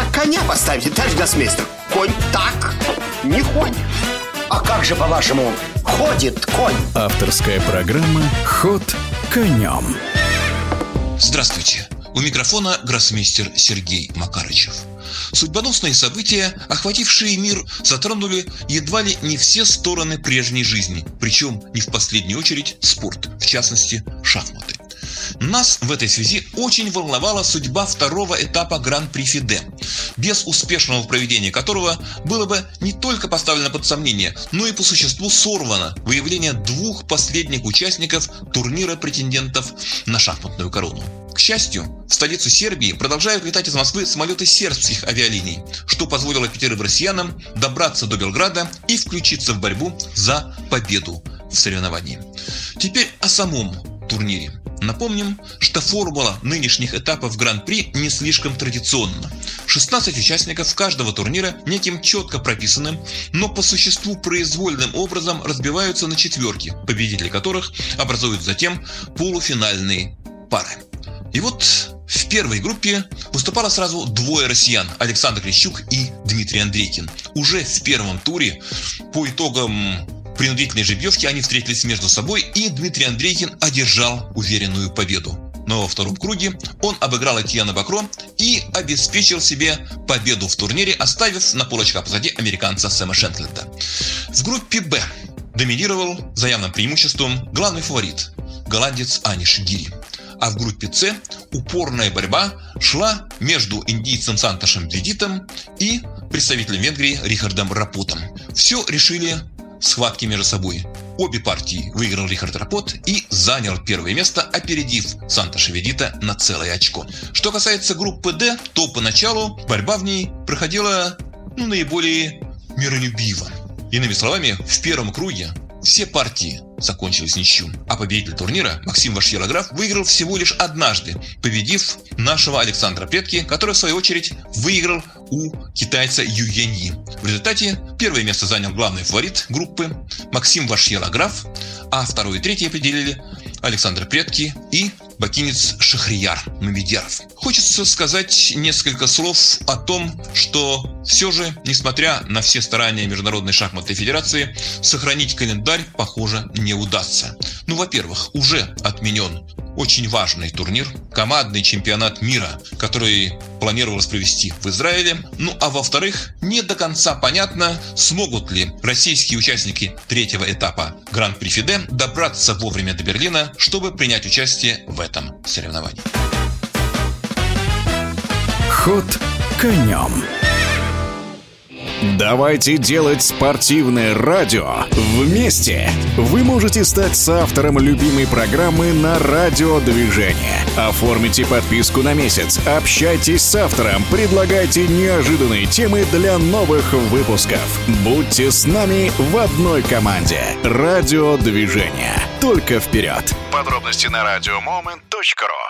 так коня поставите, товарищ гроссмейстер? Конь так не ходит. А как же, по-вашему, ходит конь? Авторская программа «Ход конем». Здравствуйте. У микрофона гроссмейстер Сергей Макарычев. Судьбоносные события, охватившие мир, затронули едва ли не все стороны прежней жизни, причем не в последнюю очередь спорт, в частности шахматы. Нас в этой связи очень волновала судьба второго этапа Гран-при Фиде, без успешного проведения которого было бы не только поставлено под сомнение, но и по существу сорвано выявление двух последних участников турнира претендентов на шахматную корону. К счастью, в столицу Сербии продолжают летать из Москвы самолеты сербских авиалиний, что позволило пятерым россиянам добраться до Белграда и включиться в борьбу за победу в соревновании. Теперь о самом турнире. Напомним, что формула нынешних этапов Гран-при не слишком традиционна. 16 участников каждого турнира неким четко прописанным, но по существу произвольным образом разбиваются на четверки, победители которых образуют затем полуфинальные пары. И вот в первой группе выступало сразу двое россиян – Александр Клещук и Дмитрий Андрейкин. Уже в первом туре по итогам принудительной жеребьевки они встретились между собой, и Дмитрий Андрейкин одержал уверенную победу. Но во втором круге он обыграл Этьяна Бакро и обеспечил себе победу в турнире, оставив на полочках позади американца Сэма Шенкленда. В группе «Б» доминировал за явным преимуществом главный фаворит – голландец Аниш Гири. А в группе С упорная борьба шла между индийцем Санташем Ведитом и представителем Венгрии Рихардом Рапутом. Все решили схватки между собой. Обе партии выиграл Рихард Рапот и занял первое место, опередив Санта Шеведита на целое очко. Что касается группы D, то поначалу борьба в ней проходила ну, наиболее миролюбиво. Иными словами, в первом круге все партии закончились ничью, а победитель турнира Максим Вашьерограф выиграл всего лишь однажды, победив нашего Александра Петки, который в свою очередь выиграл у китайца Ю Яньи. В результате первое место занял главный фаворит группы Максим Вашьерограф, а второе и третье определили Александр Предки и бакинец Шахрияр Мамедьяров. Хочется сказать несколько слов о том, что все же, несмотря на все старания Международной шахматной федерации, сохранить календарь, похоже, не удастся. Ну, во-первых, уже отменен очень важный турнир, командный чемпионат мира, который планировалось провести в Израиле. Ну а во-вторых, не до конца понятно, смогут ли российские участники третьего этапа Гран-при Фиде добраться вовремя до Берлина, чтобы принять участие в этом соревновании. Ход конем. Давайте делать спортивное радио вместе. Вы можете стать соавтором любимой программы на радиодвижение. Оформите подписку на месяц, общайтесь с автором, предлагайте неожиданные темы для новых выпусков. Будьте с нами в одной команде. Радиодвижение. Только вперед. Подробности на радиомомент.ру